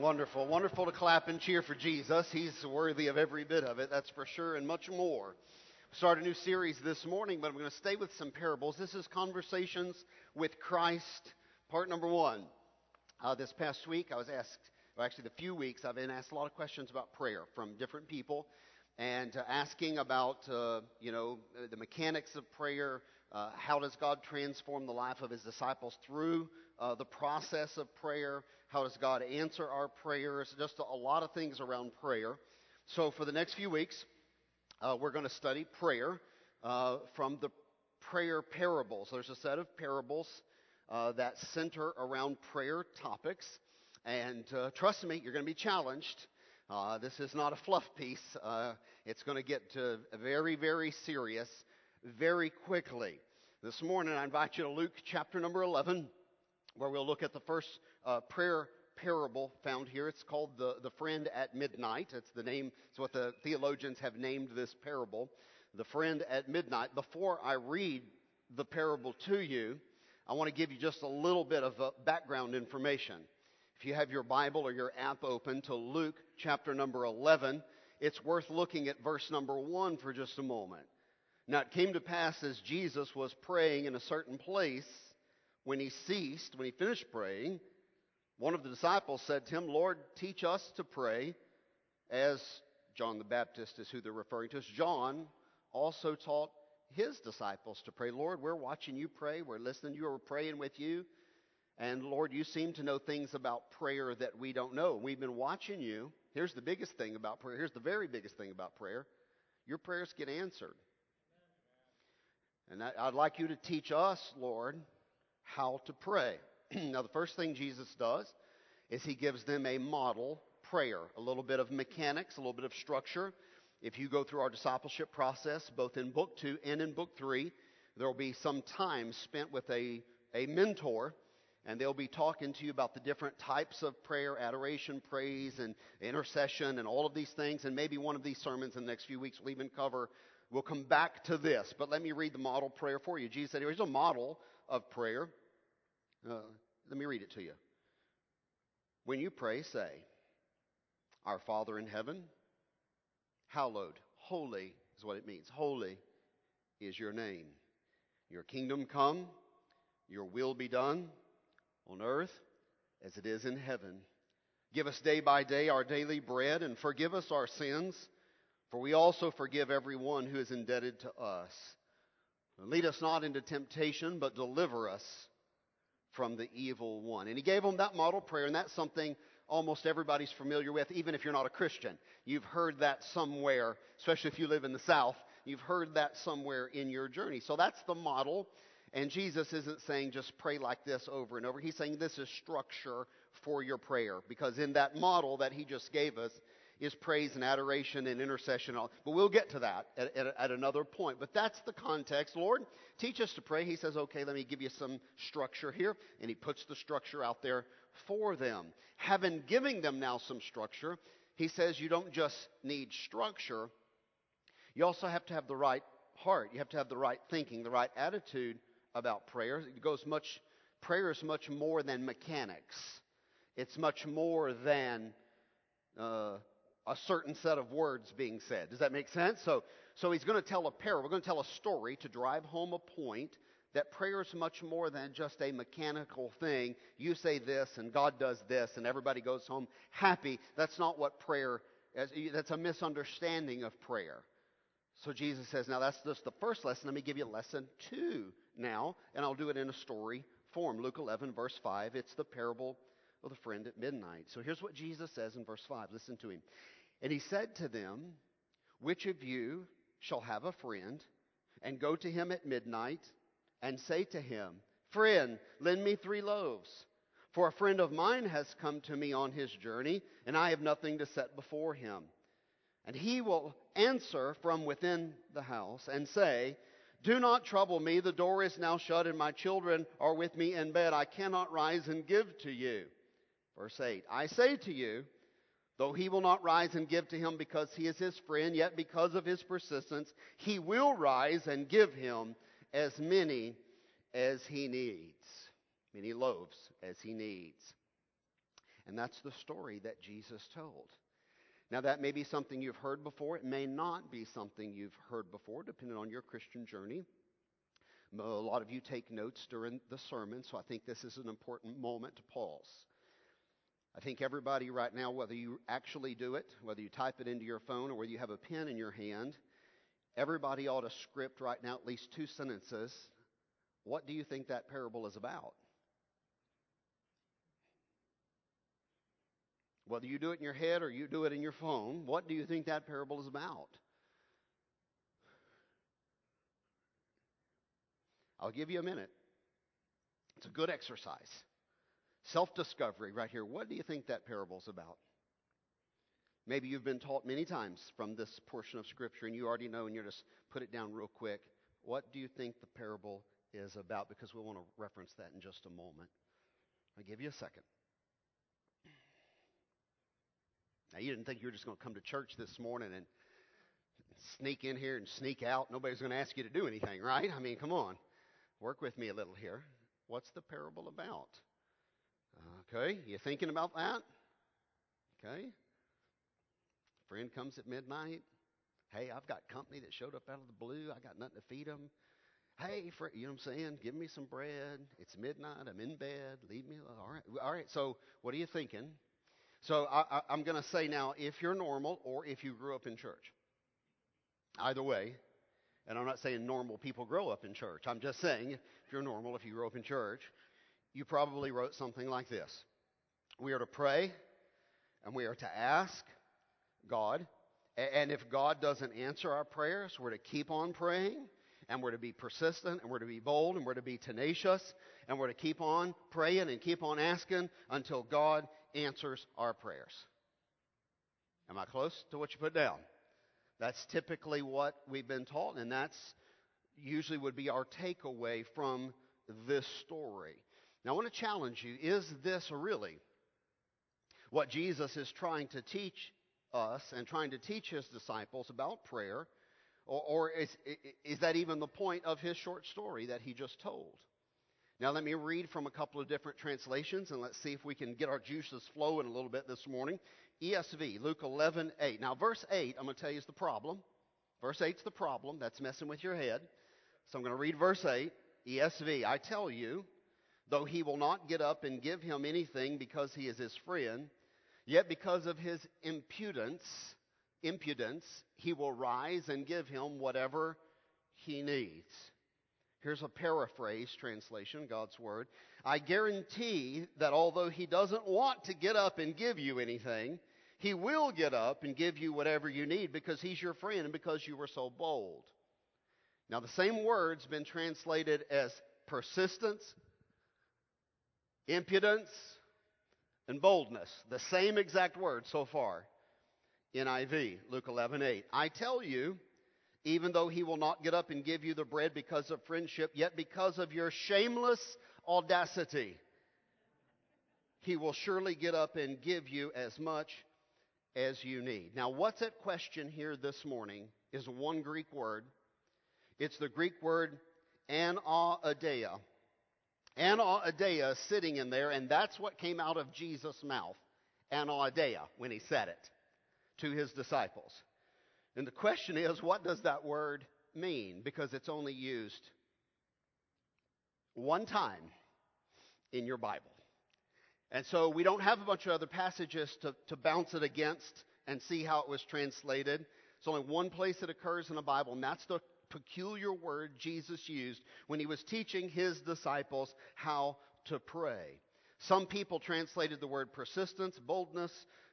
Wonderful. Wonderful to clap and cheer for Jesus. He's worthy of every bit of it, that's for sure, and much more. We start a new series this morning, but I'm going to stay with some parables. This is Conversations with Christ, part number one. Uh, this past week, I was asked, well, actually, the few weeks, I've been asked a lot of questions about prayer from different people and uh, asking about, uh, you know, the mechanics of prayer. Uh, how does God transform the life of his disciples through uh, the process of prayer? How does God answer our prayers? Just a, lot of things around prayer. So, for the next few weeks, uh, we're going to study prayer uh, from the prayer parables. There's a set of parables uh, that center around prayer topics. And uh, trust me, you're going to be challenged. Uh, this is not a fluff piece. it's going to get to very, very serious very quickly. This morning, I invite you to Luke chapter number 11 where we'll look at the first uh, prayer parable found here. It's called the, the friend at midnight. It's the name, it's what the theologians have named this parable. The friend at midnight. Before I read the parable to you, I want to give you just a little bit of uh, background information. If you have your Bible or your app open to Luke chapter number 11, it's worth looking at verse number 1 for just a moment. Now it came to pass as Jesus was praying in a certain place when he ceased, when he finished praying, one of the disciples said to him, Lord, teach us to pray as John the Baptist is who they're referring to. As John also taught his disciples to pray. Lord, we're watching you pray. We're listening. You are praying with you. And Lord, you seem to know things about prayer that we don't know. We've been watching you. Here's the biggest thing about prayer. Here's the very biggest thing about prayer. Your prayers get answered. And I'd like you to teach us, Lord, how to pray. now, the first thing Jesus does is he gives them a model prayer, a little bit of mechanics, a little bit of structure. If you go through our discipleship process, both in book two and in book three, there will be some time spent with a, a mentor, and they'll be talking to you about the different types of prayer, adoration, praise, and intercession, and all of these things. And maybe one of these sermons in the next few weeks will even cover We'll come back to this, but let me read the model prayer for you. Jesus said, here's a model of prayer. Uh, let me read it to you. When you pray, say, Our Father in heaven, hallowed, holy is what it means. Holy is your name. Your kingdom come, your will be done on earth as it is in heaven. Give us day by day our daily bread and forgive us our sins for we also forgive everyone who is indebted to us. Lead us not into temptation, but deliver us from the evil one. And he gave them that model prayer, and that's something almost everybody's familiar with, even if you're not a Christian. You've heard that somewhere, especially if you live in the South. You've heard that somewhere in your journey. So that's the model. And Jesus isn't saying just pray like this over and over. He's saying this is structure for your prayer. Because in that model that he just gave us, is praise and adoration and intercession. But we'll get to that at, at, at, another point. But that's the context. Lord, teach us to pray. He says, okay, let me give you some structure here. And he puts the structure out there for them. Having giving them now some structure, he says you don't just need structure, you also have to have the right heart. You have to have the right thinking, the right attitude about prayer. It goes much, prayer is much more than mechanics. It's much more than uh, a certain set of words being said. Does that make sense? So, so he's going to tell a parable. We're going to tell a story to drive home a point that prayer is much more than just a mechanical thing. You say this and God does this and everybody goes home happy. That's not what prayer is. That's a misunderstanding of prayer. So Jesus says, now that's just the first lesson. Let me give you lesson two now, and I'll do it in a story form. Luke 11, verse 5. It's the parable of a friend at midnight. So here's what Jesus says in verse 5. Listen to him. And he said to them, Which of you shall have a friend and go to him at midnight and say to him, Friend, lend me three loaves? For a friend of mine has come to me on his journey, and I have nothing to set before him. And he will answer from within the house and say, Do not trouble me. The door is now shut, and my children are with me in bed. I cannot rise and give to you. Verse 8 I say to you, though he will not rise and give to him because he is his friend, yet because of his persistence, he will rise and give him as many as he needs. Many loaves as he needs. And that's the story that Jesus told. Now, that may be something you've heard before. It may not be something you've heard before, depending on your Christian journey. A lot of you take notes during the sermon, so I think this is an important moment to pause. I think everybody right now, whether you actually do it, whether you type it into your phone, or whether you have a pen in your hand, everybody ought to script right now at least two sentences. What do you think that parable is about? Whether you do it in your head or you do it in your phone, what do you think that parable is about? I'll give you a minute. It's a good exercise. Self discovery right here. What do you think that parable is about? Maybe you've been taught many times from this portion of Scripture and you already know and you're just put it down real quick. What do you think the parable is about? Because we'll want to reference that in just a moment. I'll give you a second. Now, you didn't think you were just going to come to church this morning and sneak in here and sneak out. Nobody's going to ask you to do anything, right? I mean, come on. Work with me a little here. What's the parable about? Okay, you thinking about that? Okay. Friend comes at midnight. Hey, I've got company that showed up out of the blue. I got nothing to feed them. Hey, friend, you know what I'm saying? Give me some bread. It's midnight. I'm in bed. Leave me alone. All right. All right. So, what are you thinking? So I, am going to say now, if you're normal or if you grew up in church, either way, and I'm not saying normal people grow up in church. I'm just saying if you're normal, if you grew up in church, you probably wrote something like this. We are to pray and we are to ask God. And if God doesn't answer our prayers, we're to keep on praying and we're to be persistent and we're to be bold and we're to be tenacious and we're to keep on praying and keep on asking until God answers our prayers. Am I close to what you put down? That's typically what we've been taught, and that's usually would be our takeaway from this story. Now, I want to challenge you is this really what Jesus is trying to teach us and trying to teach his disciples about prayer? Or, or is, is that even the point of his short story that he just told? Now, let me read from a couple of different translations and let's see if we can get our juices flowing a little bit this morning. ESV, Luke 11, 8. Now, verse 8, I'm going to tell you is the problem. Verse 8 is the problem. That's messing with your head. So I'm going to read verse 8, ESV. I tell you, though he will not get up and give him anything because he is his friend, yet because of his impudence, impudence, he will rise and give him whatever he needs. Here's a paraphrase translation, God's Word. I guarantee that although He doesn't want to get up and give you anything, He will get up and give you whatever you need because He's your friend and because you were so bold. Now, the same word's been translated as persistence, impudence, and boldness. The same exact word so far. NIV, Luke 11:8. I tell you, even though he will not get up and give you the bread because of friendship, yet because of your shameless audacity, he will surely get up and give you as much as you need. Now, what's at question here this morning is one Greek word. It's the Greek word anaideia. Anaideia sitting in there, and that's what came out of Jesus' mouth. Anaideia, when he said it to his disciples. And the question is, what does that word mean? Because it's only used one time in your Bible. And so we don't have a bunch of other passages to, to bounce it against and see how it was translated. It's only one place it occurs in the Bible, and that's the peculiar word Jesus used when he was teaching his disciples how to pray. Some people translated the word persistence, boldness,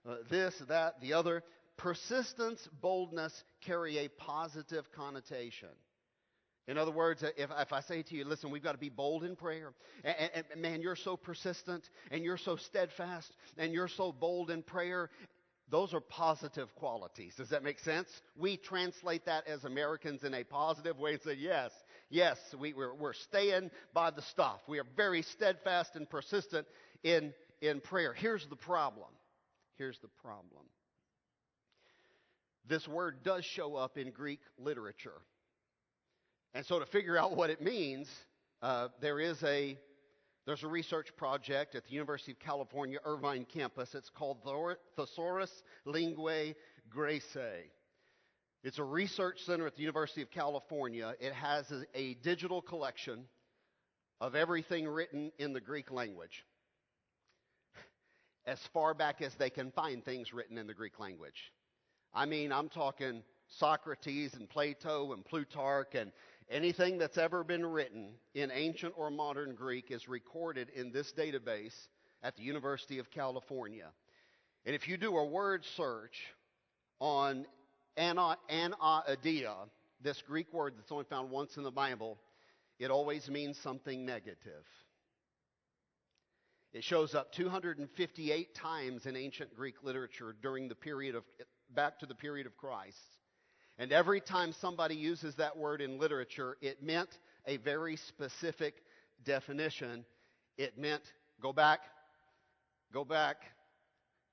uh, this, that, the other persistence, boldness carry a positive connotation. In other words, if, if I say to you, listen, we've got to be bold in prayer, and, and, man, you're so persistent, and you're so steadfast, and you're so bold in prayer, those are positive qualities. Does that make sense? We translate that as Americans in a positive way and say, yes, yes, we, we're, we're staying by the stuff. We are very steadfast and persistent in, in prayer. Here's the problem. Here's the problem this word does show up in Greek literature. And so to figure out what it means, uh, there is a There's a research project at the University of California, Irvine campus. It's called Thesaurus Linguae Graecae. It's a research center at the University of California. It has a, a digital collection of everything written in the Greek language. As far back as they can find things written in the Greek language. I mean, I'm talking Socrates and Plato and Plutarch and anything that's ever been written in ancient or modern Greek is recorded in this database at the University of California. And if you do a word search on anaideia, this Greek word that's only found once in the Bible, it always means something negative. It shows up 258 times in ancient Greek literature during the period of, back to the period of Christ. And every time somebody uses that word in literature, it meant a very specific definition. It meant, go back, go back.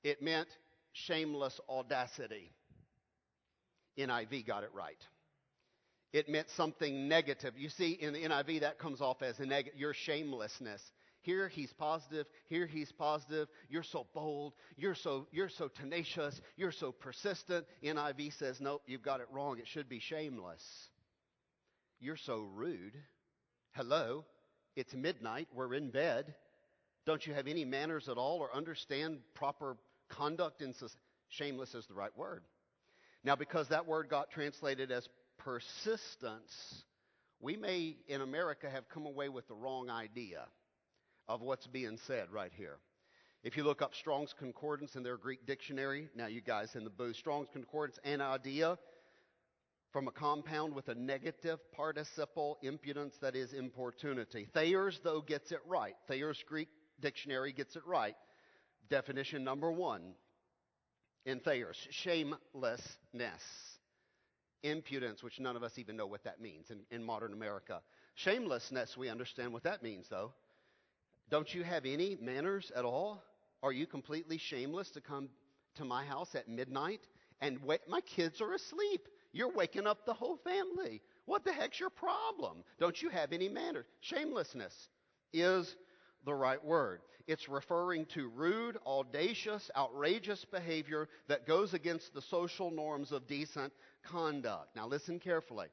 It meant shameless audacity. NIV got it right. It meant something negative. You see, in the NIV, that comes off as a your shamelessness. Here he's positive, here he's positive. You're so bold, you're so you're so tenacious, you're so persistent. NIV says, "Nope, you've got it wrong. It should be shameless." You're so rude. Hello, it's midnight, we're in bed. Don't you have any manners at all or understand proper conduct in society? Shameless is the right word. Now, because that word got translated as persistence, we may in America have come away with the wrong idea of what's being said right here. If you look up Strong's Concordance in their Greek dictionary, now you guys in the booth, Strong's Concordance, anaideia, from a compound with a negative participle impudence that is importunity. Thayer's, though, gets it right. Thayer's Greek dictionary gets it right. Definition number one in Thayer's shamelessness. Impudence, which none of us even know what that means in, in modern America. Shamelessness, we understand what that means, though. Don't you have any manners at all? Are you completely shameless to come to my house at midnight and wait? My kids are asleep. You're waking up the whole family. What the heck's your problem? Don't you have any manners? Shamelessness is the right word. It's referring to rude, audacious, outrageous behavior that goes against the social norms of decent conduct. Now listen carefully.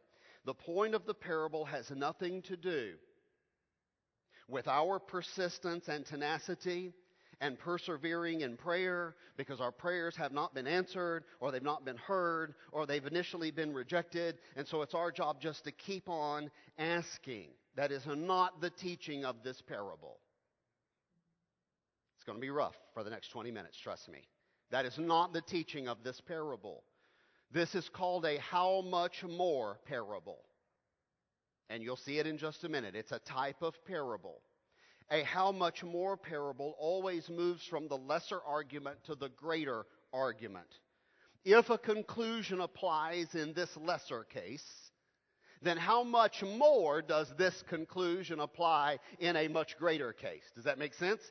The point of the parable has nothing to do with our persistence and tenacity and persevering in prayer because our prayers have not been answered or they've not been heard or they've initially been rejected. And so it's our job just to keep on asking. That is not the teaching of this parable. It's going to be rough for the next 20 minutes, trust me. That is not the teaching of this parable. This is called a how much more parable. And you'll see it in just a minute. It's a type of parable. A how much more parable always moves from the lesser argument to the greater argument. If a conclusion applies in this lesser case, then how much more does this conclusion apply in a much greater case? Does that make sense?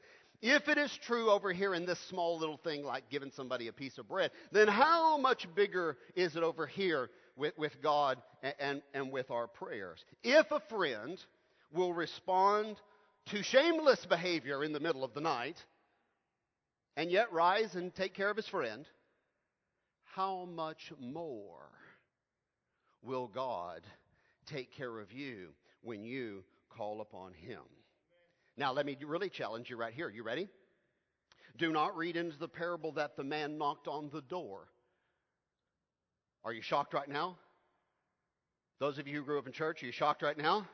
If it is true over here in this small little thing like giving somebody a piece of bread, then how much bigger is it over here with, with God and, and, and with our prayers? If a friend will respond to shameless behavior in the middle of the night and yet rise and take care of his friend, how much more will God take care of you when you call upon him? Now, let me really challenge you right here. You ready? Do not read into the parable that the man knocked on the door. Are you shocked right now? Those of you who grew up in church, are you shocked right now?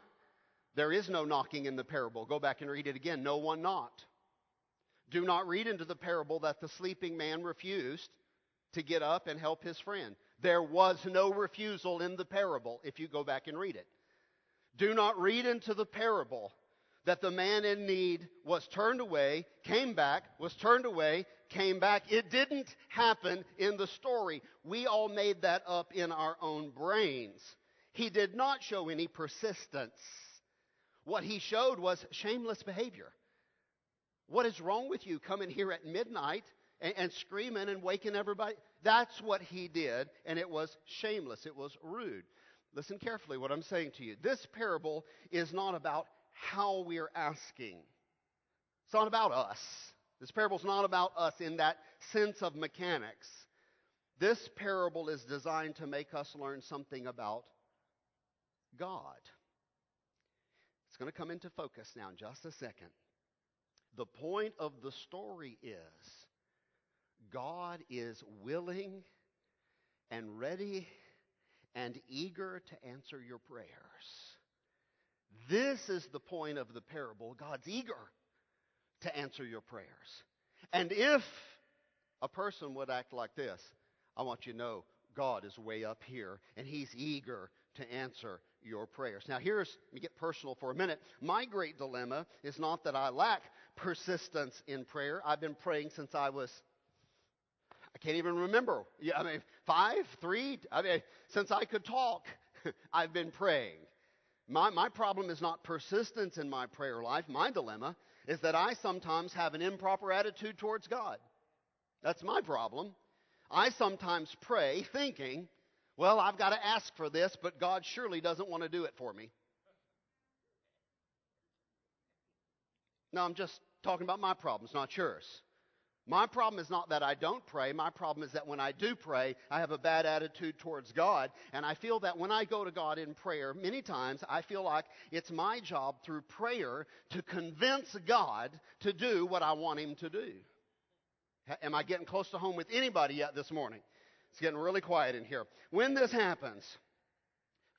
There is no knocking in the parable. Go back and read it again. No one knocked. Do not read into the parable that the sleeping man refused to get up and help his friend. There was no refusal in the parable if you go back and read it. Do not read into the parable that the man in need was turned away, came back, was turned away, came back. It didn't happen in the story. We all made that up in our own brains. He did not show any persistence. What he showed was shameless behavior. What is wrong with you coming here at midnight and, and screaming and waking everybody? That's what he did, and it was shameless. It was rude. Listen carefully what I'm saying to you. This parable is not about how we are asking. It's not about us. This parable is not about us in that sense of mechanics. This parable is designed to make us learn something about God. It's going to come into focus now in just a second. The point of the story is God is willing and ready and eager to answer your prayers. This is the point of the parable. God's eager to answer your prayers. And if a person would act like this, I want you to know God is way up here and He's eager to answer your prayers. Now, here's, let me get personal for a minute. My great dilemma is not that I lack persistence in prayer. I've been praying since I was, I can't even remember. Yeah, I mean, five, three, I mean, since I could talk, I've been praying. My, my problem is not persistence in my prayer life. My dilemma is that I sometimes have an improper attitude towards God. That's my problem. I sometimes pray thinking, well, I've got to ask for this, but God surely doesn't want to do it for me. No, I'm just talking about my problems, not yours. My problem is not that I don't pray. My problem is that when I do pray, I have a bad attitude towards God. And I feel that when I go to God in prayer, many times I feel like it's my job through prayer to convince God to do what I want Him to do. Am I getting close to home with anybody yet this morning? It's getting really quiet in here. When this happens,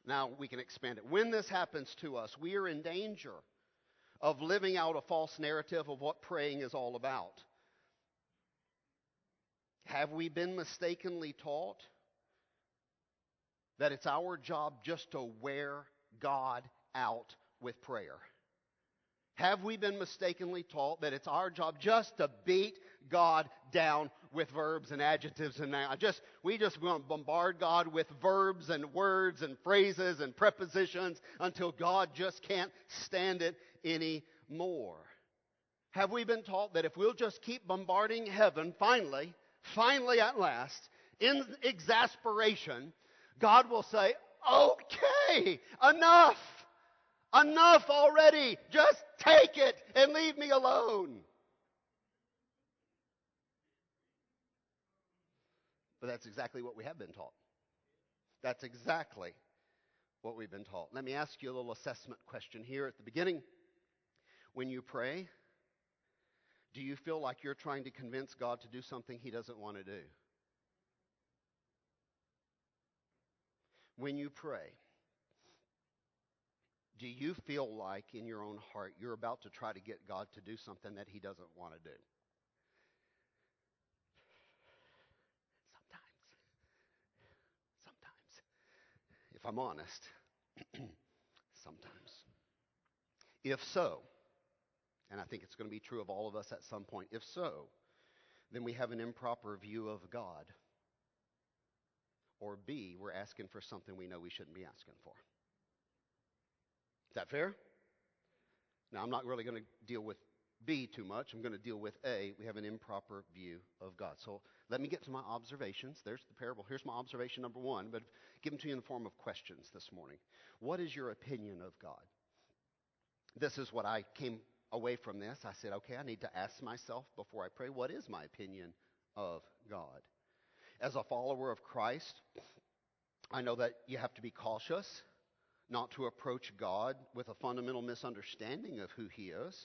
now we can expand it. When this happens to us, we are in danger of living out a false narrative of what praying is all about. Have we been mistakenly taught that it's our job just to wear God out with prayer? Have we been mistakenly taught that it's our job just to beat God down with verbs and adjectives and now just we just want to bombard God with verbs and words and phrases and prepositions until God just can't stand it anymore? Have we been taught that if we'll just keep bombarding heaven, finally, finally at last, in exasperation, God will say, okay, enough. Enough already. Just take it and leave me alone. But that's exactly what we have been taught. That's exactly what we've been taught. Let me ask you a little assessment question here at the beginning. When you pray, do you feel like you're trying to convince God to do something He doesn't want to do? When you pray, do you feel like in your own heart you're about to try to get God to do something that He doesn't want to do? Sometimes. Sometimes. If I'm honest. Sometimes. If so, and I think it's going to be true of all of us at some point, if so, then we have an improper view of God. Or B, we're asking for something we know we shouldn't be asking for. Is that fair? Now, I'm not really going to deal with B too much. I'm going to deal with A. We have an improper view of God. So let me get to my observations. There's the parable. Here's my observation number one, but give them to you in the form of questions this morning. What is your opinion of God? This is what I came away from this. I said, okay, I need to ask myself before I pray, what is my opinion of God? As a follower of Christ, I know that you have to be cautious not to approach God with a fundamental misunderstanding of who He is.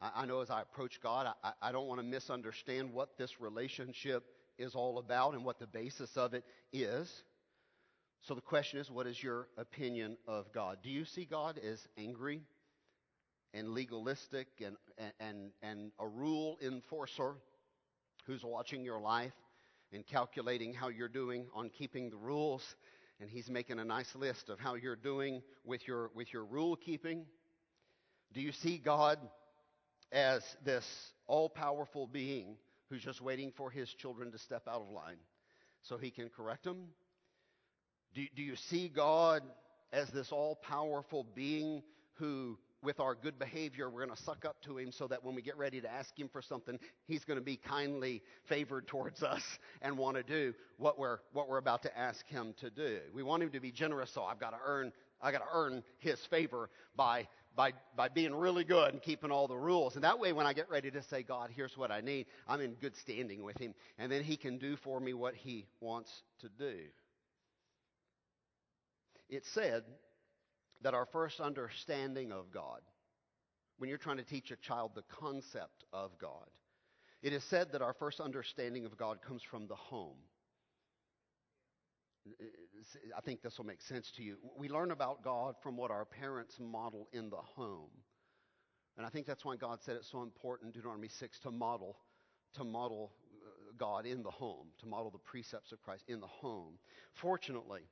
I, I know as I approach God, I, I don't want to misunderstand what this relationship is all about and what the basis of it is. So the question is, what is your opinion of God? Do you see God as angry and legalistic and, and, and a rule enforcer who's watching your life and calculating how you're doing on keeping the rules? And he's making a nice list of how you're doing with your, with your rule keeping. Do you see God as this all powerful being who's just waiting for his children to step out of line so he can correct them? Do, do you see God as this all powerful being who, with our good behavior, we're going to suck up to him so that when we get ready to ask him for something, he's going to be kindly favored towards us and want to do what we're, what we're about to ask him to do? We want him to be generous, so I've got to earn, I've got to earn his favor by by, by being really good and keeping all the rules. And that way, when I get ready to say, God, here's what I need, I'm in good standing with Him. And then He can do for me what He wants to do. It said that our first understanding of God, when you're trying to teach a child the concept of God, it is said that our first understanding of God comes from the home. I think this will make sense to you. We learn about God from what our parents model in the home. And I think that's why God said it's so important, Deuteronomy 6, to model, to model uh, God in the home, to model the precepts of Christ in the home. Fortunately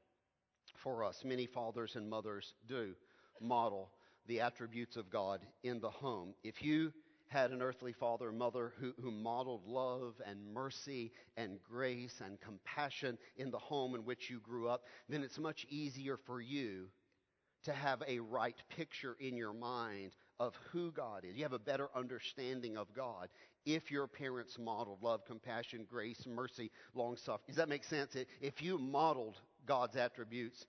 for us, many fathers and mothers do model the attributes of God in the home. If you had an earthly father or mother who, who modeled love and mercy and grace and compassion in the home in which you grew up, then it's much easier for you to have a right picture in your mind of who God is. You have a better understanding of God if your parents modeled love, compassion, grace, mercy, long suffering. Does that make sense? If you modeled God's attributes,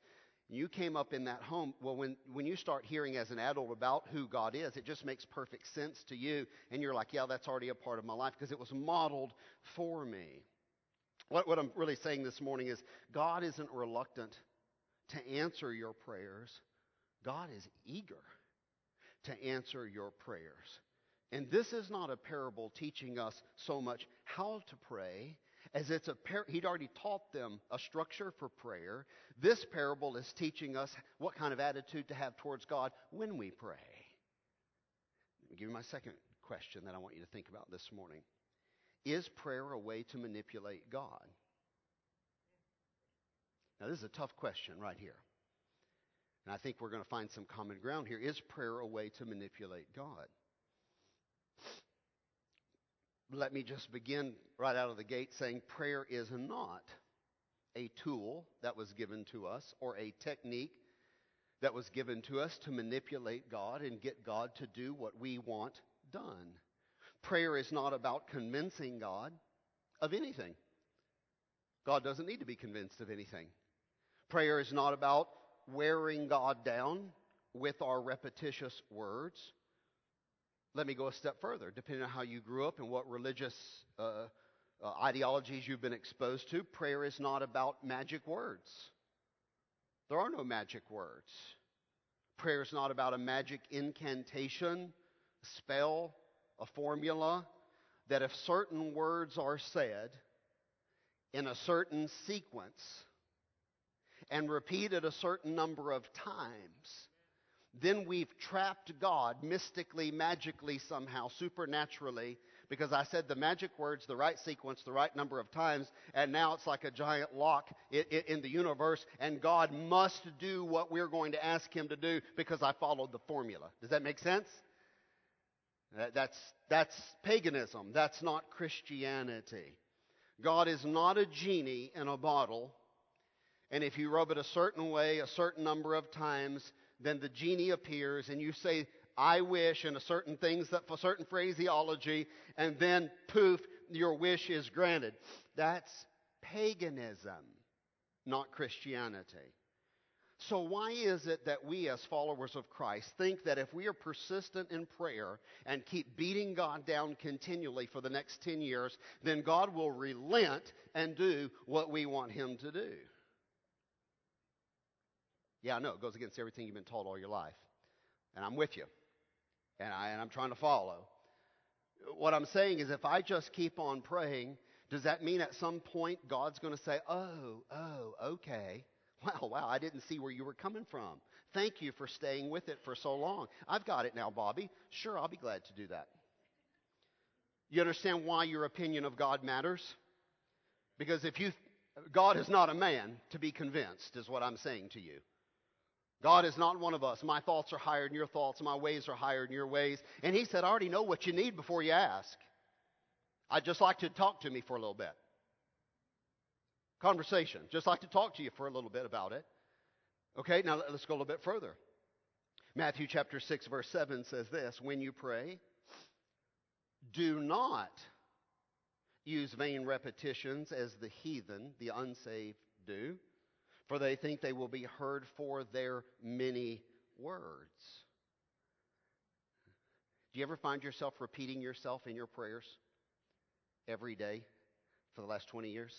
you came up in that home. Well, when, when you start hearing as an adult about who God is, it just makes perfect sense to you. And you're like, yeah, that's already a part of my life because it was modeled for me. What, what I'm really saying this morning is God isn't reluctant to answer your prayers, God is eager to answer your prayers. And this is not a parable teaching us so much how to pray as it's a par- he'd already taught them a structure for prayer. This parable is teaching us what kind of attitude to have towards God when we pray. Me give you my second question that I want you to think about this morning. Is prayer a way to manipulate God? Now, this is a tough question right here. And I think we're going to find some common ground here. Is prayer a way to manipulate God? Let me just begin right out of the gate saying prayer is not a tool that was given to us or a technique that was given to us to manipulate God and get God to do what we want done. Prayer is not about convincing God of anything. God doesn't need to be convinced of anything. Prayer is not about wearing God down with our repetitious words. Let me go a step further. Depending on how you grew up and what religious uh, uh, ideologies you've been exposed to, prayer is not about magic words. There are no magic words. Prayer is not about a magic incantation, a spell, a formula that if certain words are said in a certain sequence and repeated a certain number of times, then we've trapped God mystically, magically, somehow, supernaturally, because I said the magic words, the right sequence, the right number of times, and now it's like a giant lock in the universe, and God must do what we're going to ask Him to do because I followed the formula. Does that make sense? That's, that's paganism. That's not Christianity. God is not a genie in a bottle, and if you rub it a certain way, a certain number of times, then the genie appears and you say, I wish, and a certain things that for certain phraseology, and then poof, your wish is granted. That's paganism, not Christianity. So, why is it that we, as followers of Christ, think that if we are persistent in prayer and keep beating God down continually for the next 10 years, then God will relent and do what we want Him to do? Yeah, I know. It goes against everything you've been taught all your life. And I'm with you. And, I, and I'm trying to follow. What I'm saying is if I just keep on praying, does that mean at some point God's going to say, oh, oh, okay. Wow, wow, I didn't see where you were coming from. Thank you for staying with it for so long. I've got it now, Bobby. Sure, I'll be glad to do that. You understand why your opinion of God matters? Because if you, God is not a man to be convinced, is what I'm saying to you. God is not one of us. My thoughts are higher than your thoughts. My ways are higher than your ways. And He said, I already know what you need before you ask. I'd just like to talk to me for a little bit. Conversation. Just like to talk to you for a little bit about it. Okay, now let's go a little bit further. Matthew chapter 6, verse 7 says this When you pray, do not use vain repetitions as the heathen, the unsaved, do for they think they will be heard for their many words. Do you ever find yourself repeating yourself in your prayers every day for the last 20 years?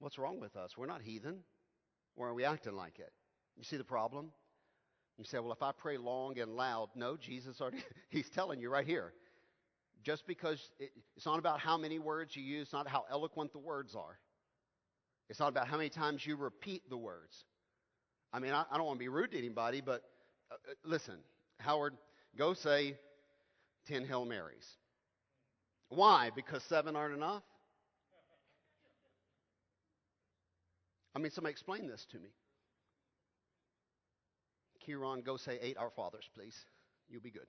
What's wrong with us? We're not heathen. Or are we acting like it? You see the problem? You say, well, if I pray long and loud, no, Jesus already, he's telling you right here. Just because it, it's not about how many words you use, not how eloquent the words are. It's not about how many times you repeat the words. I mean, I, I don't want to be rude to anybody, but uh, uh listen, Howard, go say 10 Hail Marys. Why? Because seven aren't enough? I mean, somebody explain this to me. Kieran, go say eight Our Fathers, please. You'll be good.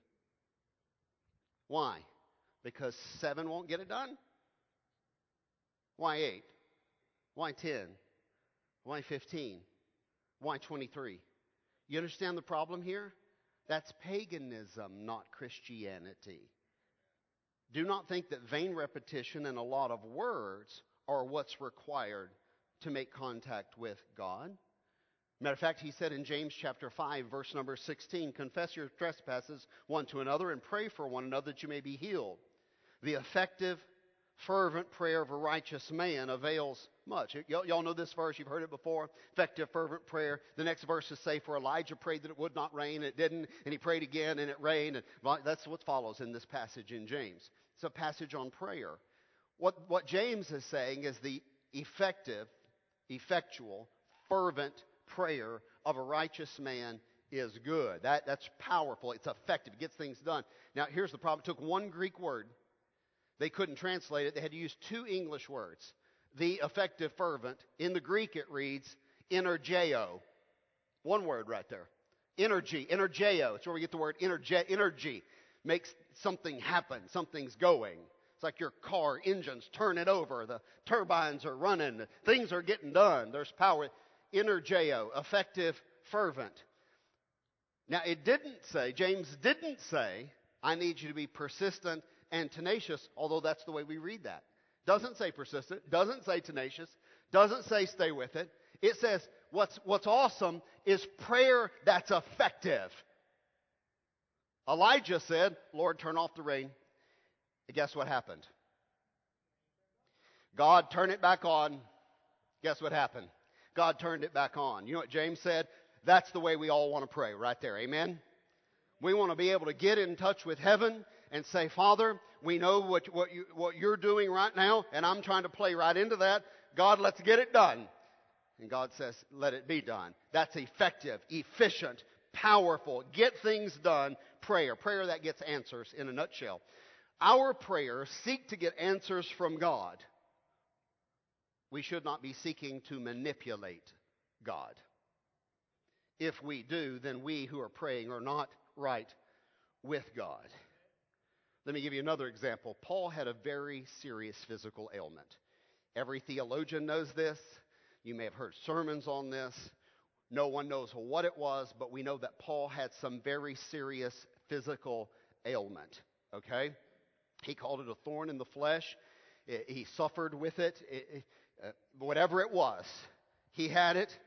Why? Because seven won't get it done? Why eight? Why ten? Why fifteen? Why 23? You understand the problem here? That's paganism, not Christianity. Do not think that vain repetition and a lot of words are what's required to make contact with God. Matter of fact, he said in James chapter 5, verse number 16, confess your trespasses one to another and pray for one another that you may be healed. The effective, fervent prayer of a righteous man avails much. Y'all know this verse, you've heard it before. Effective, fervent prayer. The next verses say, For Elijah prayed that it would not rain, it didn't, and he prayed again, and it rained. And that's what follows in this passage in James. It's a passage on prayer. What, what James is saying is the effective, effectual, fervent prayer of a righteous man is good. That, that's powerful. It's effective. It gets things done. Now, here's the problem. It took one Greek word. They couldn't translate it. They had to use two English words. The effective fervent. In the Greek, it reads energeo. One word right there. Energy. Energeo. It's where we get the word energy. Energy makes something happen. Something's going. It's like your car engines turn it over. The turbines are running. Things are getting done. There's power. Energeo, effective, fervent. Now, it didn't say, James didn't say, I need you to be persistent and tenacious, although that's the way we read that. Doesn't say persistent, doesn't say tenacious, doesn't say stay with it. It says what's, what's awesome is prayer that's effective. Elijah said, Lord, turn off the rain. And guess what happened? God turned it back on. Guess what happened? God turned it back on. You know what James said? That's the way we all want to pray right there. Amen? We want to be able to get in touch with heaven and say, Father, we know what, what, you, what you're doing right now, and I'm trying to play right into that. God, let's get it done. And God says, let it be done. That's effective, efficient, powerful, get things done prayer. Prayer that gets answers in a nutshell. Our prayers seek to get answers from God. We should not be seeking to manipulate God. If we do, then we who are praying are not right with God. Let me give you another example. Paul had a very serious physical ailment. Every theologian knows this. You may have heard sermons on this. No one knows what it was, but we know that Paul had some very serious physical ailment. Okay? He called it a thorn in the flesh. He suffered with it. Uh, whatever it was, he had it,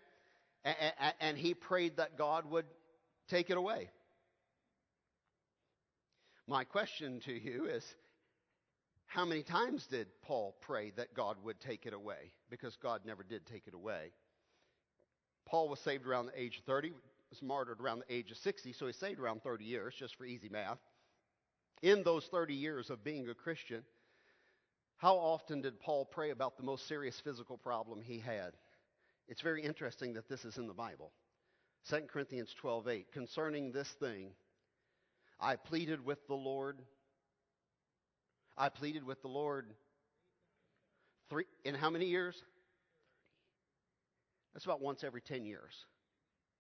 and he prayed that God would take it away. My question to you is how many times did Paul pray that God would take it away? Because God never did take it away. Paul was saved around the age of 30, was martyred around the age of 60, so he saved around 30 years, just for easy math. In those 30 years of being a Christian, how often did Paul pray about the most serious physical problem he had? It's very interesting that this is in the Bible. 2 Corinthians 12:8 concerning this thing I pleaded with the Lord I pleaded with the Lord three in how many years? That's about once every 10 years.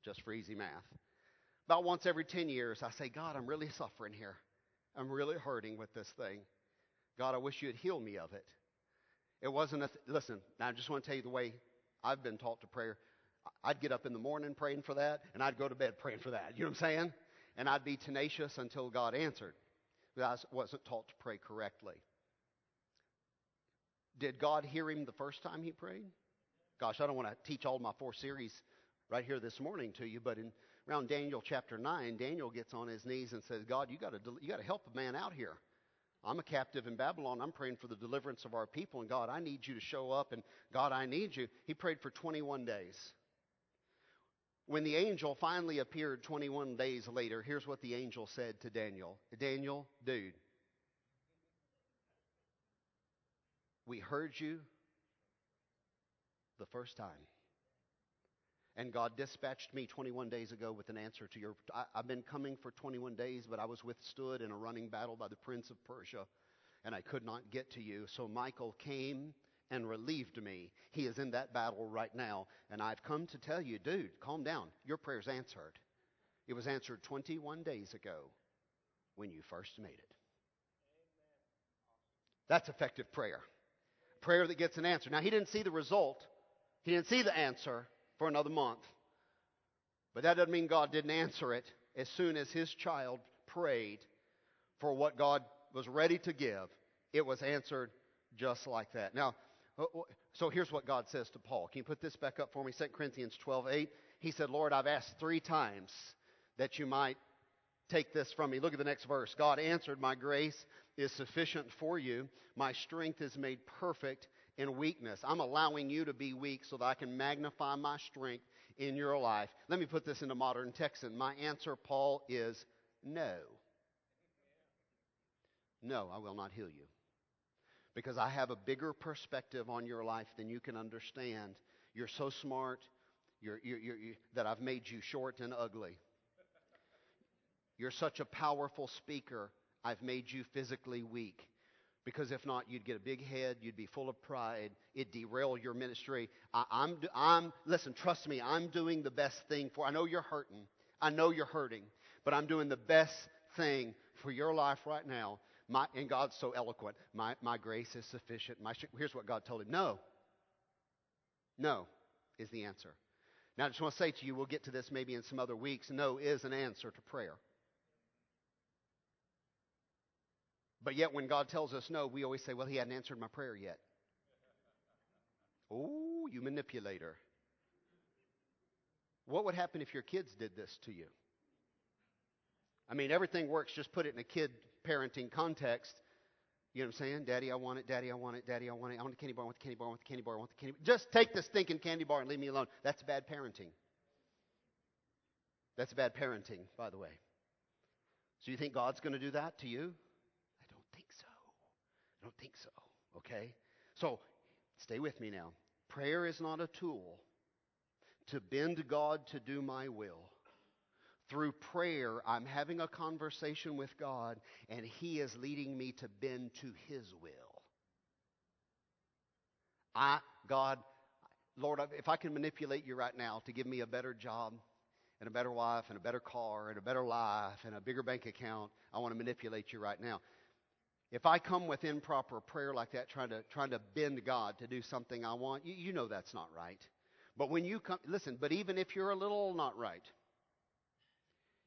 Just for easy math. About once every 10 years I say, God, I'm really suffering here. I'm really hurting with this thing. God, I wish you'd heal me of it. It wasn't a, th- listen, I just want to tell you the way I've been taught to pray. I'd get up in the morning praying for that, and I'd go to bed praying for that. You know what I'm saying? And I'd be tenacious until God answered. But I wasn't taught to pray correctly. Did God hear him the first time he prayed? Gosh, I don't want to teach all my four series right here this morning to you, but in around Daniel chapter 9, Daniel gets on his knees and says, God, you got to you got to help a man out here. I'm a captive in Babylon. I'm praying for the deliverance of our people. And God, I need you to show up. And God, I need you. He prayed for 21 days. When the angel finally appeared 21 days later, here's what the angel said to Daniel Daniel, dude, we heard you the first time. And God dispatched me 21 days ago with an answer to your. I, have been coming for 21 days, but I was withstood in a running battle by the prince of Persia, and I could not get to you. So Michael came and relieved me. He is in that battle right now. And I've come to tell you, dude, calm down. Your prayer's answered. It was answered 21 days ago when you first made it. That's effective prayer. Prayer that gets an answer. Now, he didn't see the result, he didn't see the answer for another month. But that doesn't mean God didn't answer it as soon as his child prayed for what God was ready to give. It was answered just like that. Now, Oh, oh, so here's what God says to Paul. Can you put this back up for me? 2 Corinthians 12 8. He said, Lord, I've asked three times that you might take this from me. Look at the next verse. God answered, My grace is sufficient for you. My strength is made perfect in weakness. I'm allowing you to be weak so that I can magnify my strength in your life. Let me put this into modern Texan. My answer, Paul, is no. No, I will not heal you because I have a bigger perspective on your life than you can understand. You're so smart you're, you're, you're, that I've made you short and ugly. You're such a powerful speaker, I've made you physically weak. Because if not, you'd get a big head, you'd be full of pride, it'd derail your ministry. I, I'm, I'm, listen, trust me, I'm doing the best thing for, I know you're hurting. I know you're hurting, but I'm doing the best thing for your life right now my, and God's so eloquent. My, my grace is sufficient. My, here's what God told him. No. No is the answer. Now, I just want to say to you, we'll get to this maybe in some other weeks. No is an answer to prayer. But yet, when God tells us no, we always say, well, he hadn't answered my prayer yet. Oh, you manipulator. What would happen if your kids did this to you? I mean, everything works, just put it in a kid parenting context. You know what I'm saying? Daddy, I want it. Daddy, I want it. Daddy, I want it. I want the candy bar. I want the candy bar. I want the candy bar. I want the candy bar. Just take the stinking candy bar and leave me alone. That's bad parenting. That's bad parenting, by the way. So you think God's going to do that to you? I don't think so. I don't think so. Okay? So stay with me now. Prayer is not a tool to bend God to do my will through prayer, I'm having a conversation with God, and He is leading me to bend to His will. I, God, Lord, if I can manipulate you right now to give me a better job and a better wife and a better car and a better life and a bigger bank account, I want to manipulate you right now. If I come with improper prayer like that, trying to, trying to bend God to do something I want, you, you know that's not right. But when you come, listen, but even if you're a little not right,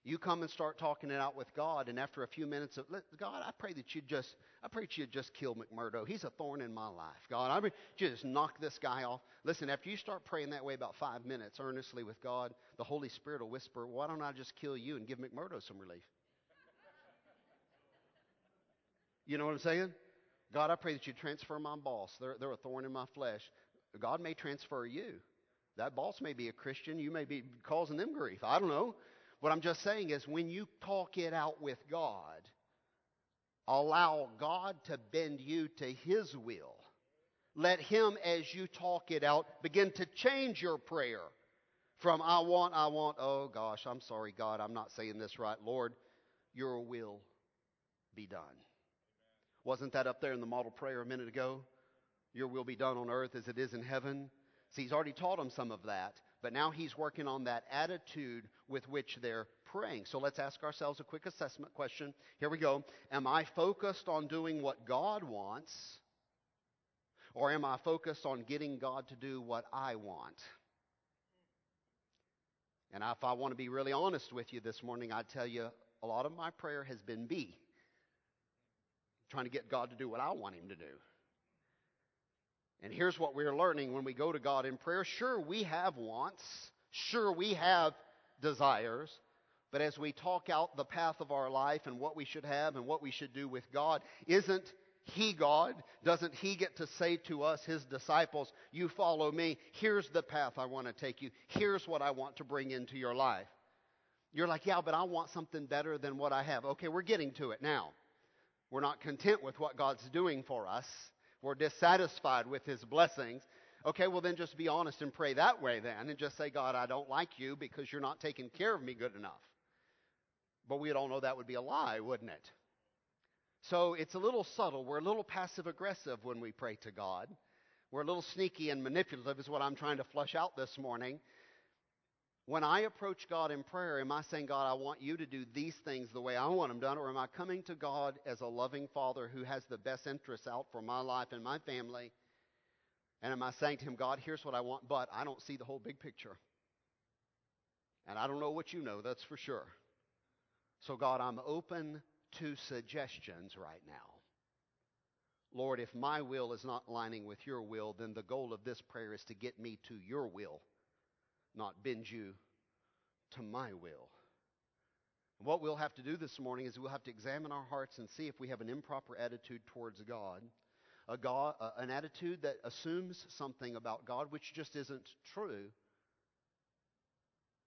you come and start talking it out with God, and after a few minutes of God, I pray that you just, I pray that you just kill McMurdo. He's a thorn in my life. God, I mean, just knock this guy off. Listen, after you start praying that way about five minutes earnestly with God, the Holy Spirit will whisper, "Why don't I just kill you and give McMurdo some relief?" You know what I'm saying? God, I pray that you transfer my boss. They're, they're a thorn in my flesh. God may transfer you. That boss may be a Christian. You may be causing them grief. I don't know. What I'm just saying is when you talk it out with God, allow God to bend you to His will. Let Him, as you talk it out, begin to change your prayer from I want, I want, oh gosh, I'm sorry, God, I'm not saying this right. Lord, your will be done. Wasn't that up there in the model prayer a minute ago? Your will be done on earth as it is in heaven. See, he's already taught them some of that, but now he's working on that attitude with which they're praying. So let's ask ourselves a quick assessment question. Here we go. Am I focused on doing what God wants, or am I focused on getting God to do what I want? And if I want to be really honest with you this morning, I'd tell you a lot of my prayer has been B, trying to get God to do what I want Him to do. And here's what we're learning when we go to God in prayer. Sure, we have wants. Sure, we have desires. But as we talk out the path of our life and what we should have and what we should do with God, isn't He God? Doesn't He get to say to us, His disciples, You follow me. Here's the path I want to take you. Here's what I want to bring into your life. You're like, Yeah, but I want something better than what I have. Okay, we're getting to it now. We're not content with what God's doing for us. We're dissatisfied with His blessings. Okay, well, then just be honest and pray that way then, and just say, God, I don't like you because you're not taking care of me good enough. But we'd all know that would be a lie, wouldn't it? So it's a little subtle. We're a little passive aggressive when we pray to God. We're a little sneaky and manipulative, is what I'm trying to flush out this morning. When I approach God in prayer, am I saying, God, I want you to do these things the way I want them done? Or am I coming to God as a loving Father who has the best interests out for my life and my family? And am I saying to Him, God, here's what I want, but I don't see the whole big picture. And I don't know what you know, that's for sure. So, God, I'm open to suggestions right now. Lord, if my will is not lining with your will, then the goal of this prayer is to get me to your will, not bend you to my will. And What we'll have to do this morning is we'll have to examine our hearts and see if we have an improper attitude towards God, a God uh, an attitude that assumes something about God which just isn't true,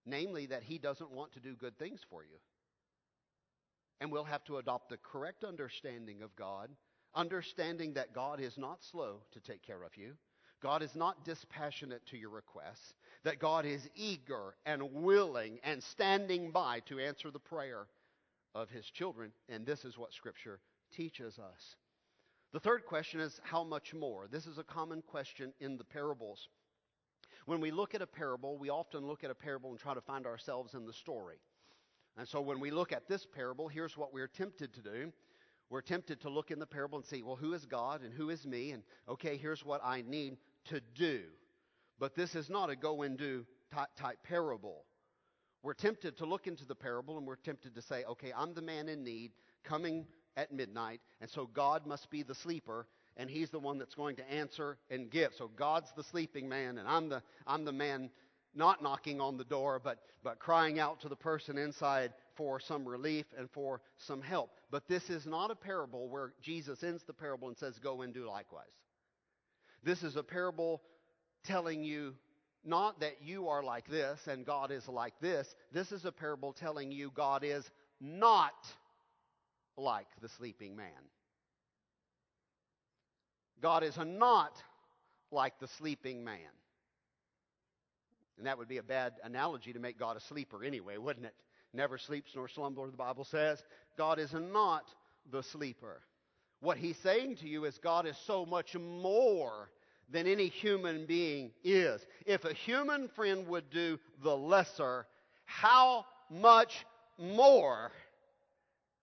namely that He doesn't want to do good things for you. And we'll have to adopt the correct understanding of God, understanding that God is not slow to take care of you. God is not dispassionate to your requests, that God is eager and willing and standing by to answer the prayer of his children. And this is what Scripture teaches us. The third question is how much more? This is a common question in the parables. When we look at a parable, we often look at a parable and try to find ourselves in the story. And so when we look at this parable, here's what we're tempted to do. We're tempted to look in the parable and see, well, who is God and who is me? And okay, here's what I need to do. But this is not a go and do type parable. We're tempted to look into the parable and we're tempted to say, okay, I'm the man in need coming at midnight, and so God must be the sleeper, and he's the one that's going to answer and give. So God's the sleeping man, and I'm the, I'm the man not knocking on the door, but, but crying out to the person inside for some relief and for some help. But this is not a parable where Jesus ends the parable and says, Go and do likewise. This is a parable telling you not that you are like this and God is like this. This is a parable telling you God is not like the sleeping man. God is not like the sleeping man. And that would be a bad analogy to make God a sleeper anyway, wouldn't it? Never sleeps nor slumbers, the Bible says. God is not the sleeper. What he's saying to you is God is so much more than any human being is. If a human friend would do the lesser, how much more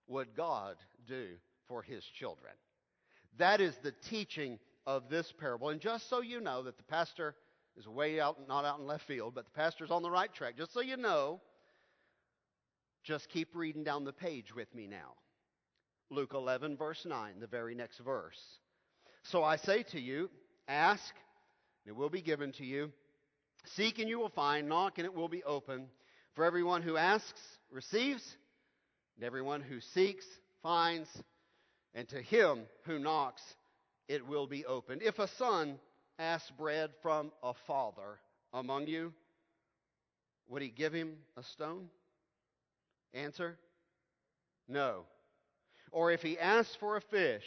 would God do for his children? That is the teaching of this parable. And just so you know that the pastor is way out, not out in left field, but the pastor's on the right track. Just so you know, just keep reading down the page with me now. Luke 11, verse 9, the very next verse. So I say to you, ask, and it will be given to you. Seek, and you will find. Knock, and it will be open. For everyone who asks receives, and everyone who seeks finds, and to him who knocks it will be opened. If a son ask bread from a father among you, would he give him a stone? Answer No. Or if he asks for a fish,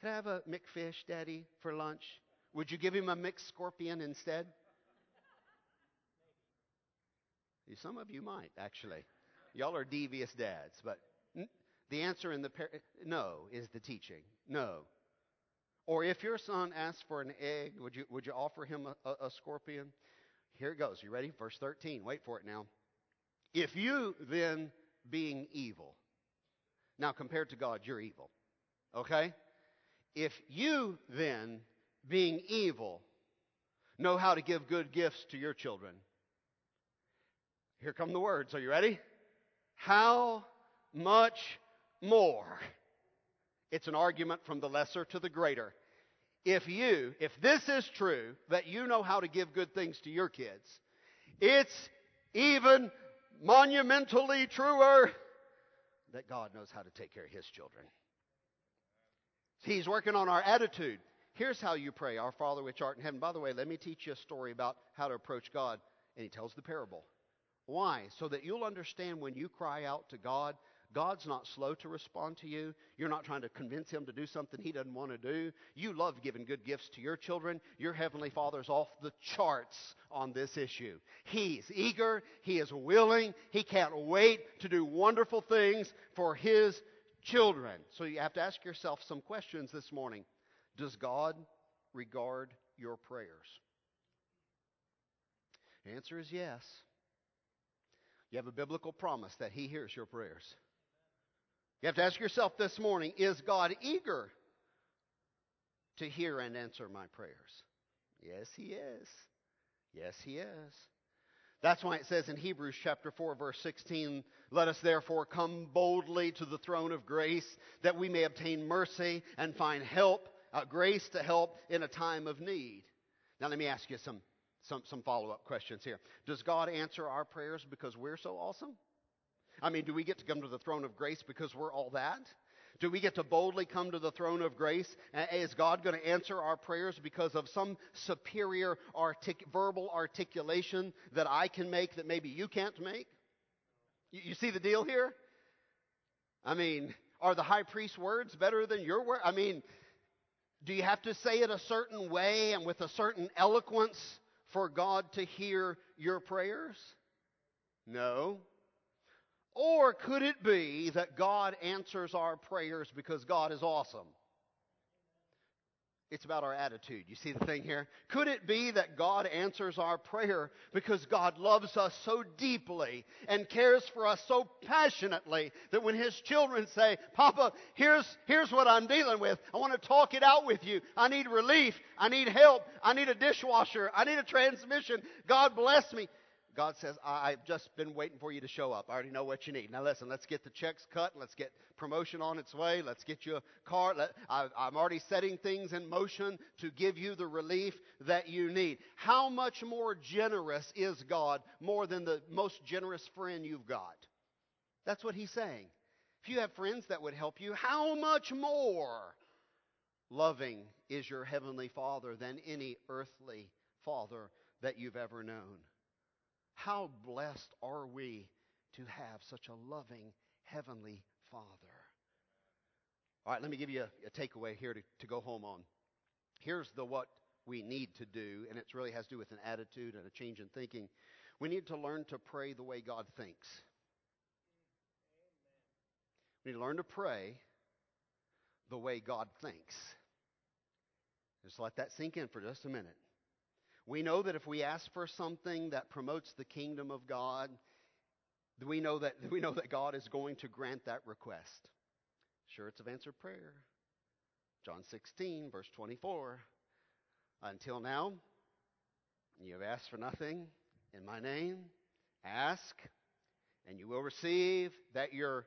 could I have a McFish, Daddy, for lunch? Would you give him a McScorpion instead? Some of you might, actually. Y'all are devious dads, but the answer in the par- no is the teaching. No. Or if your son asks for an egg, would you, would you offer him a, a, a scorpion? Here it goes. You ready? Verse 13. Wait for it now. If you then, being evil, now compared to God, you're evil. Okay? If you then, being evil, know how to give good gifts to your children, here come the words. Are you ready? How much more? It's an argument from the lesser to the greater. If you, if this is true, that you know how to give good things to your kids, it's even monumentally truer that God knows how to take care of His children. He's working on our attitude. Here's how you pray Our Father which art in heaven. By the way, let me teach you a story about how to approach God. And he tells the parable. Why? So that you'll understand when you cry out to God, God's not slow to respond to you. You're not trying to convince him to do something he doesn't want to do. You love giving good gifts to your children. Your heavenly Father's off the charts on this issue. He's eager, he is willing, he can't wait to do wonderful things for his children. So you have to ask yourself some questions this morning. Does God regard your prayers? The answer is yes. You have a biblical promise that He hears your prayers. You have to ask yourself this morning is God eager to hear and answer my prayers? Yes, He is. Yes, He is. That's why it says in Hebrews chapter 4 verse 16, let us therefore come boldly to the throne of grace that we may obtain mercy and find help, uh, grace to help in a time of need. Now let me ask you some, some, some follow-up questions here. Does God answer our prayers because we're so awesome? I mean, do we get to come to the throne of grace because we're all that? Do we get to boldly come to the throne of grace? Is God going to answer our prayers because of some superior artic- verbal articulation that I can make that maybe you can't make? You, you see the deal here? I mean, are the high priest's words better than your words? I mean, do you have to say it a certain way and with a certain eloquence for God to hear your prayers? No. Or could it be that God answers our prayers because God is awesome? It's about our attitude. You see the thing here? Could it be that God answers our prayer because God loves us so deeply and cares for us so passionately that when His children say, Papa, here's, here's what I'm dealing with. I want to talk it out with you. I need relief. I need help. I need a dishwasher. I need a transmission. God bless me. God says, I've just been waiting for you to show up. I already know what you need. Now listen, let's get the checks cut. Let's get promotion on its way. Let's get you a car. Let, I, I'm already setting things in motion to give you the relief that you need. How much more generous is God more than the most generous friend you've got? That's what he's saying. If you have friends that would help you, how much more loving is your heavenly Father than any earthly father that you've ever known? How blessed are we to have such a loving Heavenly Father? All right, let me give you a, a takeaway here to, to go home on. Here's the what we need to do, and it really has to do with an attitude and a change in thinking. We need to learn to pray the way God thinks. We need to learn to pray the way God thinks. Just let that sink in for just a minute. We know that if we ask for something that promotes the kingdom of God, we know that, we know that God is going to grant that request. Sure, it's of answered prayer. John 16, verse 24. Until now, you have asked for nothing in my name. Ask, and you will receive that your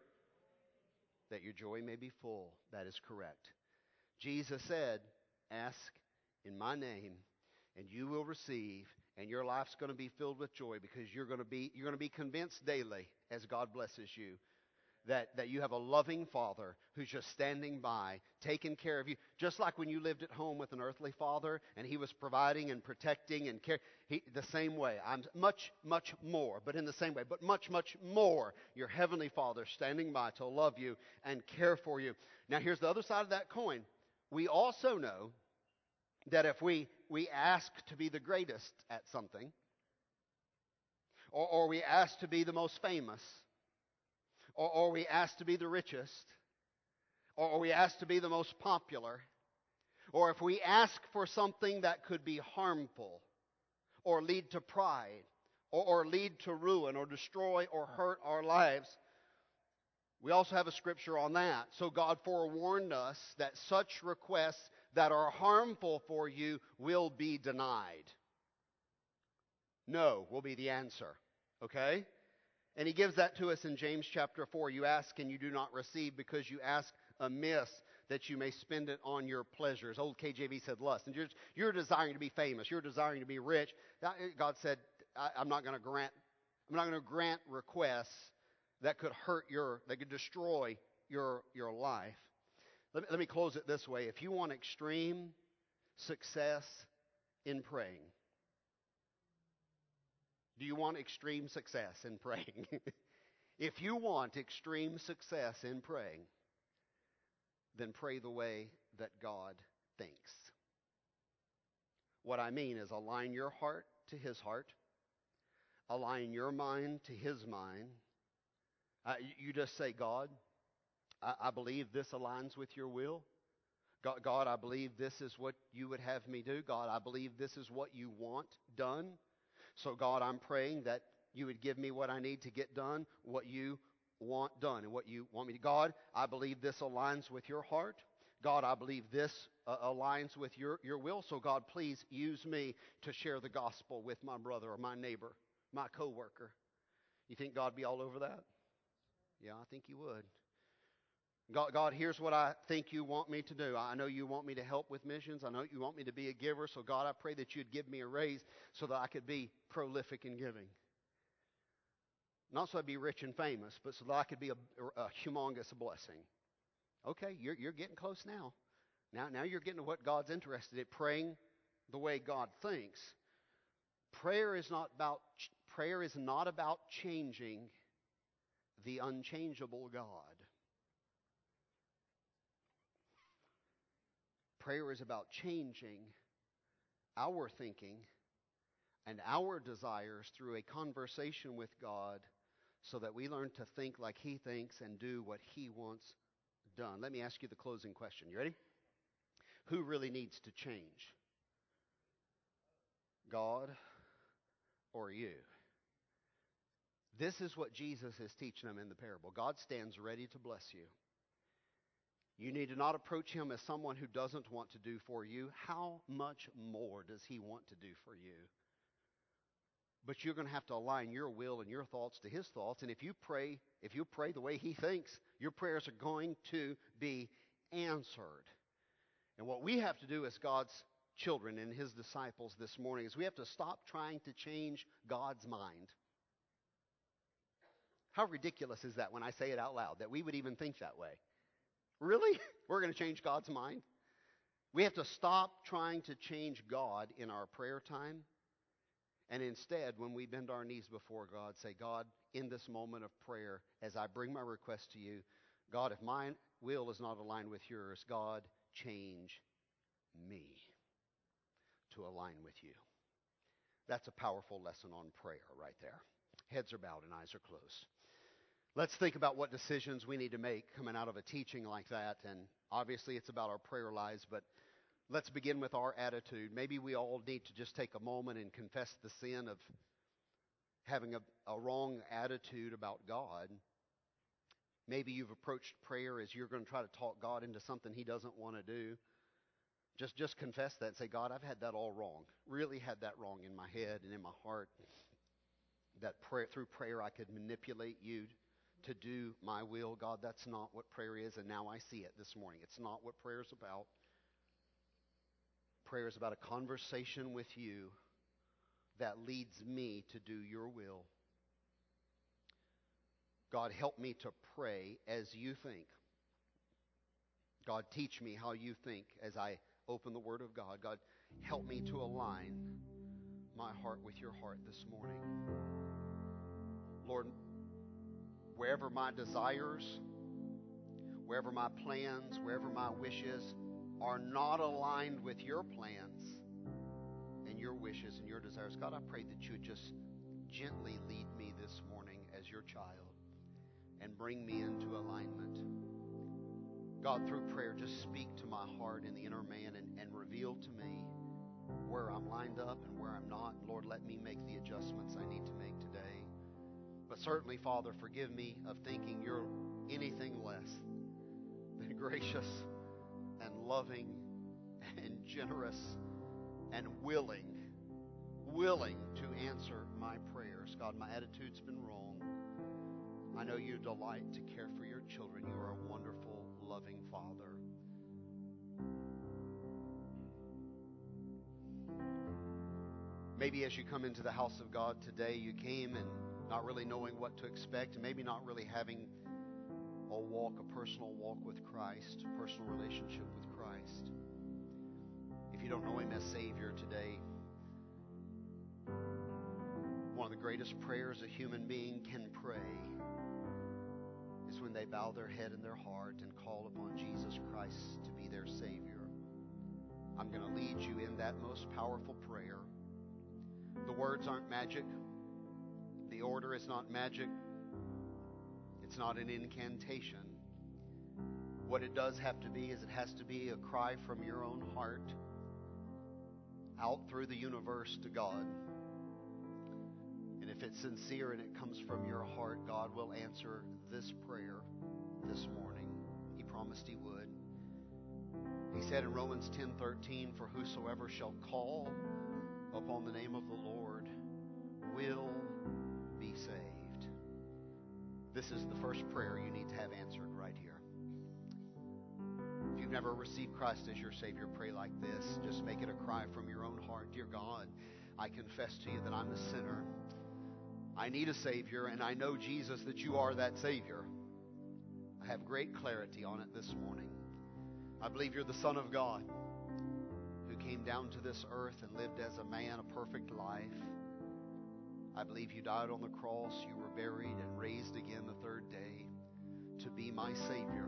that your joy may be full. That is correct. Jesus said, Ask in my name, and you will receive and your life's going to be filled with joy because you're going to be you're going to be convinced daily as God blesses you that, that you have a loving father who's just standing by, taking care of you. Just like when you lived at home with an earthly father and he was providing and protecting and care, he, the same way. I'm much, much more, but in the same way, but much, much more, your heavenly father standing by to love you and care for you. Now here's the other side of that coin. We also know that if we, we ask to be the greatest at something, or, or we ask to be the most famous, or, or we ask to be the richest, or, or we ask to be the most popular, or if we ask for something that could be harmful, or lead to pride, or, or lead to ruin, or destroy or hurt our lives, we also have a scripture on that. So God forewarned us that such requests that are harmful for you will be denied. No will be the answer. Okay? And he gives that to us in James chapter 4. You ask and you do not receive because you ask amiss that you may spend it on your pleasures. Old KJV said lust. And you're, you're desiring to be famous. You're desiring to be rich. God said, I, am not going to grant I'm not going to grant requests that could hurt your, that could destroy your, your life. Let me, let me close it this way. If you want extreme success in praying, do you want extreme success in praying? if you want extreme success in praying, then pray the way that God thinks. What I mean is align your heart to His heart, align your mind to His mind. Uh, you just say, God, I, I believe this aligns with your will. God, God, I believe this is what you would have me do. God, I believe this is what you want done. So, God, I'm praying that you would give me what I need to get done, what you want done, and what you want me to. God, I believe this aligns with your heart. God, I believe this uh, aligns with your, your will. So, God, please use me to share the gospel with my brother or my neighbor, my coworker. You think God'd be all over that? Yeah, I think He would. God, God, here's what I think you want me to do. I know you want me to help with missions. I know you want me to be a giver. So, God, I pray that you'd give me a raise so that I could be prolific in giving. Not so I'd be rich and famous, but so that I could be a, a humongous blessing. Okay, you're, you're getting close now. Now, now you're getting to what God's interested in, praying the way God thinks. Prayer is not about prayer is not about changing the unchangeable God. Prayer is about changing our thinking and our desires through a conversation with God so that we learn to think like He thinks and do what He wants done. Let me ask you the closing question. You ready? Who really needs to change? God or you? This is what Jesus is teaching them in the parable. God stands ready to bless you. You need to not approach him as someone who doesn't want to do for you. How much more does he want to do for you? But you're going to have to align your will and your thoughts to his thoughts. And if you pray, if you pray the way he thinks, your prayers are going to be answered. And what we have to do as God's children and his disciples this morning is we have to stop trying to change God's mind. How ridiculous is that when I say it out loud, that we would even think that way? Really? We're going to change God's mind? We have to stop trying to change God in our prayer time. And instead, when we bend our knees before God, say, God, in this moment of prayer, as I bring my request to you, God, if my will is not aligned with yours, God, change me to align with you. That's a powerful lesson on prayer right there. Heads are bowed and eyes are closed. Let's think about what decisions we need to make coming out of a teaching like that. And obviously, it's about our prayer lives, but let's begin with our attitude. Maybe we all need to just take a moment and confess the sin of having a, a wrong attitude about God. Maybe you've approached prayer as you're going to try to talk God into something He doesn't want to do. Just, just confess that and say, God, I've had that all wrong. Really had that wrong in my head and in my heart. That prayer, through prayer I could manipulate you to do my will. God, that's not what prayer is, and now I see it this morning. It's not what prayer is about. Prayer is about a conversation with you that leads me to do your will. God, help me to pray as you think. God, teach me how you think as I open the Word of God. God, help me to align my heart with your heart this morning. Lord, wherever my desires, wherever my plans, wherever my wishes are not aligned with your plans and your wishes and your desires, God, I pray that you would just gently lead me this morning as your child and bring me into alignment. God, through prayer, just speak to my heart in the inner man and, and reveal to me where I'm lined up and where I'm not. Lord, let me make the adjustments I need to make. But certainly, Father, forgive me of thinking you're anything less than gracious and loving and generous and willing, willing to answer my prayers. God, my attitude's been wrong. I know you delight to care for your children. You are a wonderful, loving Father. Maybe as you come into the house of God today, you came and not really knowing what to expect, and maybe not really having a walk, a personal walk with Christ, a personal relationship with Christ. If you don't know Him as Savior today, one of the greatest prayers a human being can pray is when they bow their head and their heart and call upon Jesus Christ to be their Savior. I'm going to lead you in that most powerful prayer. The words aren't magic. The order is not magic. It's not an incantation. What it does have to be is it has to be a cry from your own heart out through the universe to God. And if it's sincere and it comes from your heart, God will answer this prayer this morning. He promised He would. He said in Romans 10:13, "For whosoever shall call upon the name of the Lord will be saved." This is the first prayer you need to have answered right here. If you've never received Christ as your Savior, pray like this. Just make it a cry from your own heart. Dear God, I confess to you that I'm a sinner. I need a Savior, and I know, Jesus, that you are that Savior. I have great clarity on it this morning. I believe you're the Son of God who came down to this earth and lived as a man a perfect life. I believe you died on the cross, you were buried, and raised again the third day to be my Savior.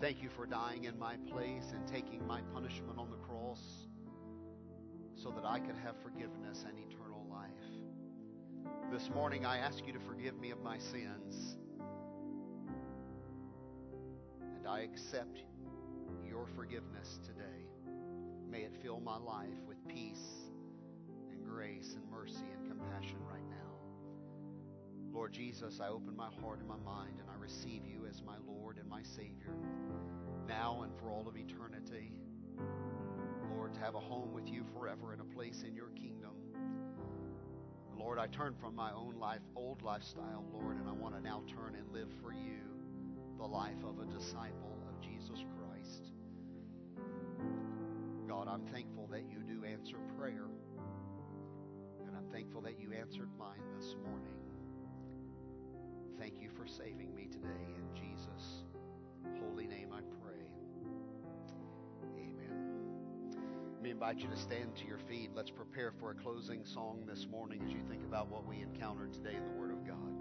Thank you for dying in my place and taking my punishment on the cross so that I could have forgiveness and eternal life. This morning, I ask you to forgive me of my sins. And I accept your forgiveness today. May it fill my life with peace grace and mercy and compassion right now. Lord Jesus, I open my heart and my mind and I receive you as my Lord and my Savior now and for all of eternity. Lord, to have a home with you forever and a place in your kingdom. Lord, I turn from my own life, old lifestyle, Lord, and I want to now turn and live for you the life of a disciple of Jesus Christ. God, I'm thankful that you do answer prayer, thankful that you answered mine this morning. Thank you for saving me today. In Jesus' holy name I pray. Amen. Let me invite you to stand to your feet. Let's prepare for a closing song this morning as you think about what we encountered today in the Word of God.